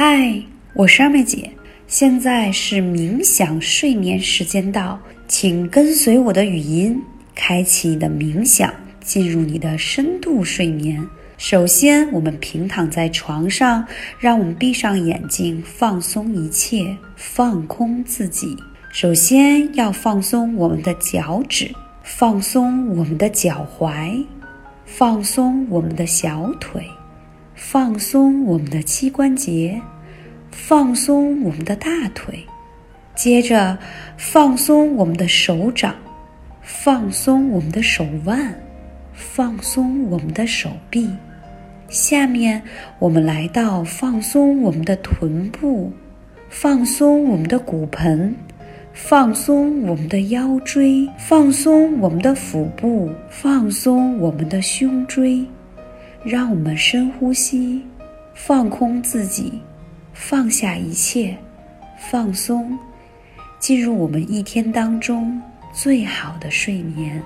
嗨，我是二妹姐，现在是冥想睡眠时间到，请跟随我的语音，开启你的冥想，进入你的深度睡眠。首先，我们平躺在床上，让我们闭上眼睛，放松一切，放空自己。首先要放松我们的脚趾，放松我们的脚踝，放松我们的小腿。放松我们的膝关节，放松我们的大腿，接着放松我们的手掌，放松我们的手腕，放松我们的手臂。下面我们来到放松我们的臀部，放松我们的骨盆，放松我们的腰椎，放松我们的腹部，放松我们的胸椎。让我们深呼吸，放空自己，放下一切，放松，进入我们一天当中最好的睡眠。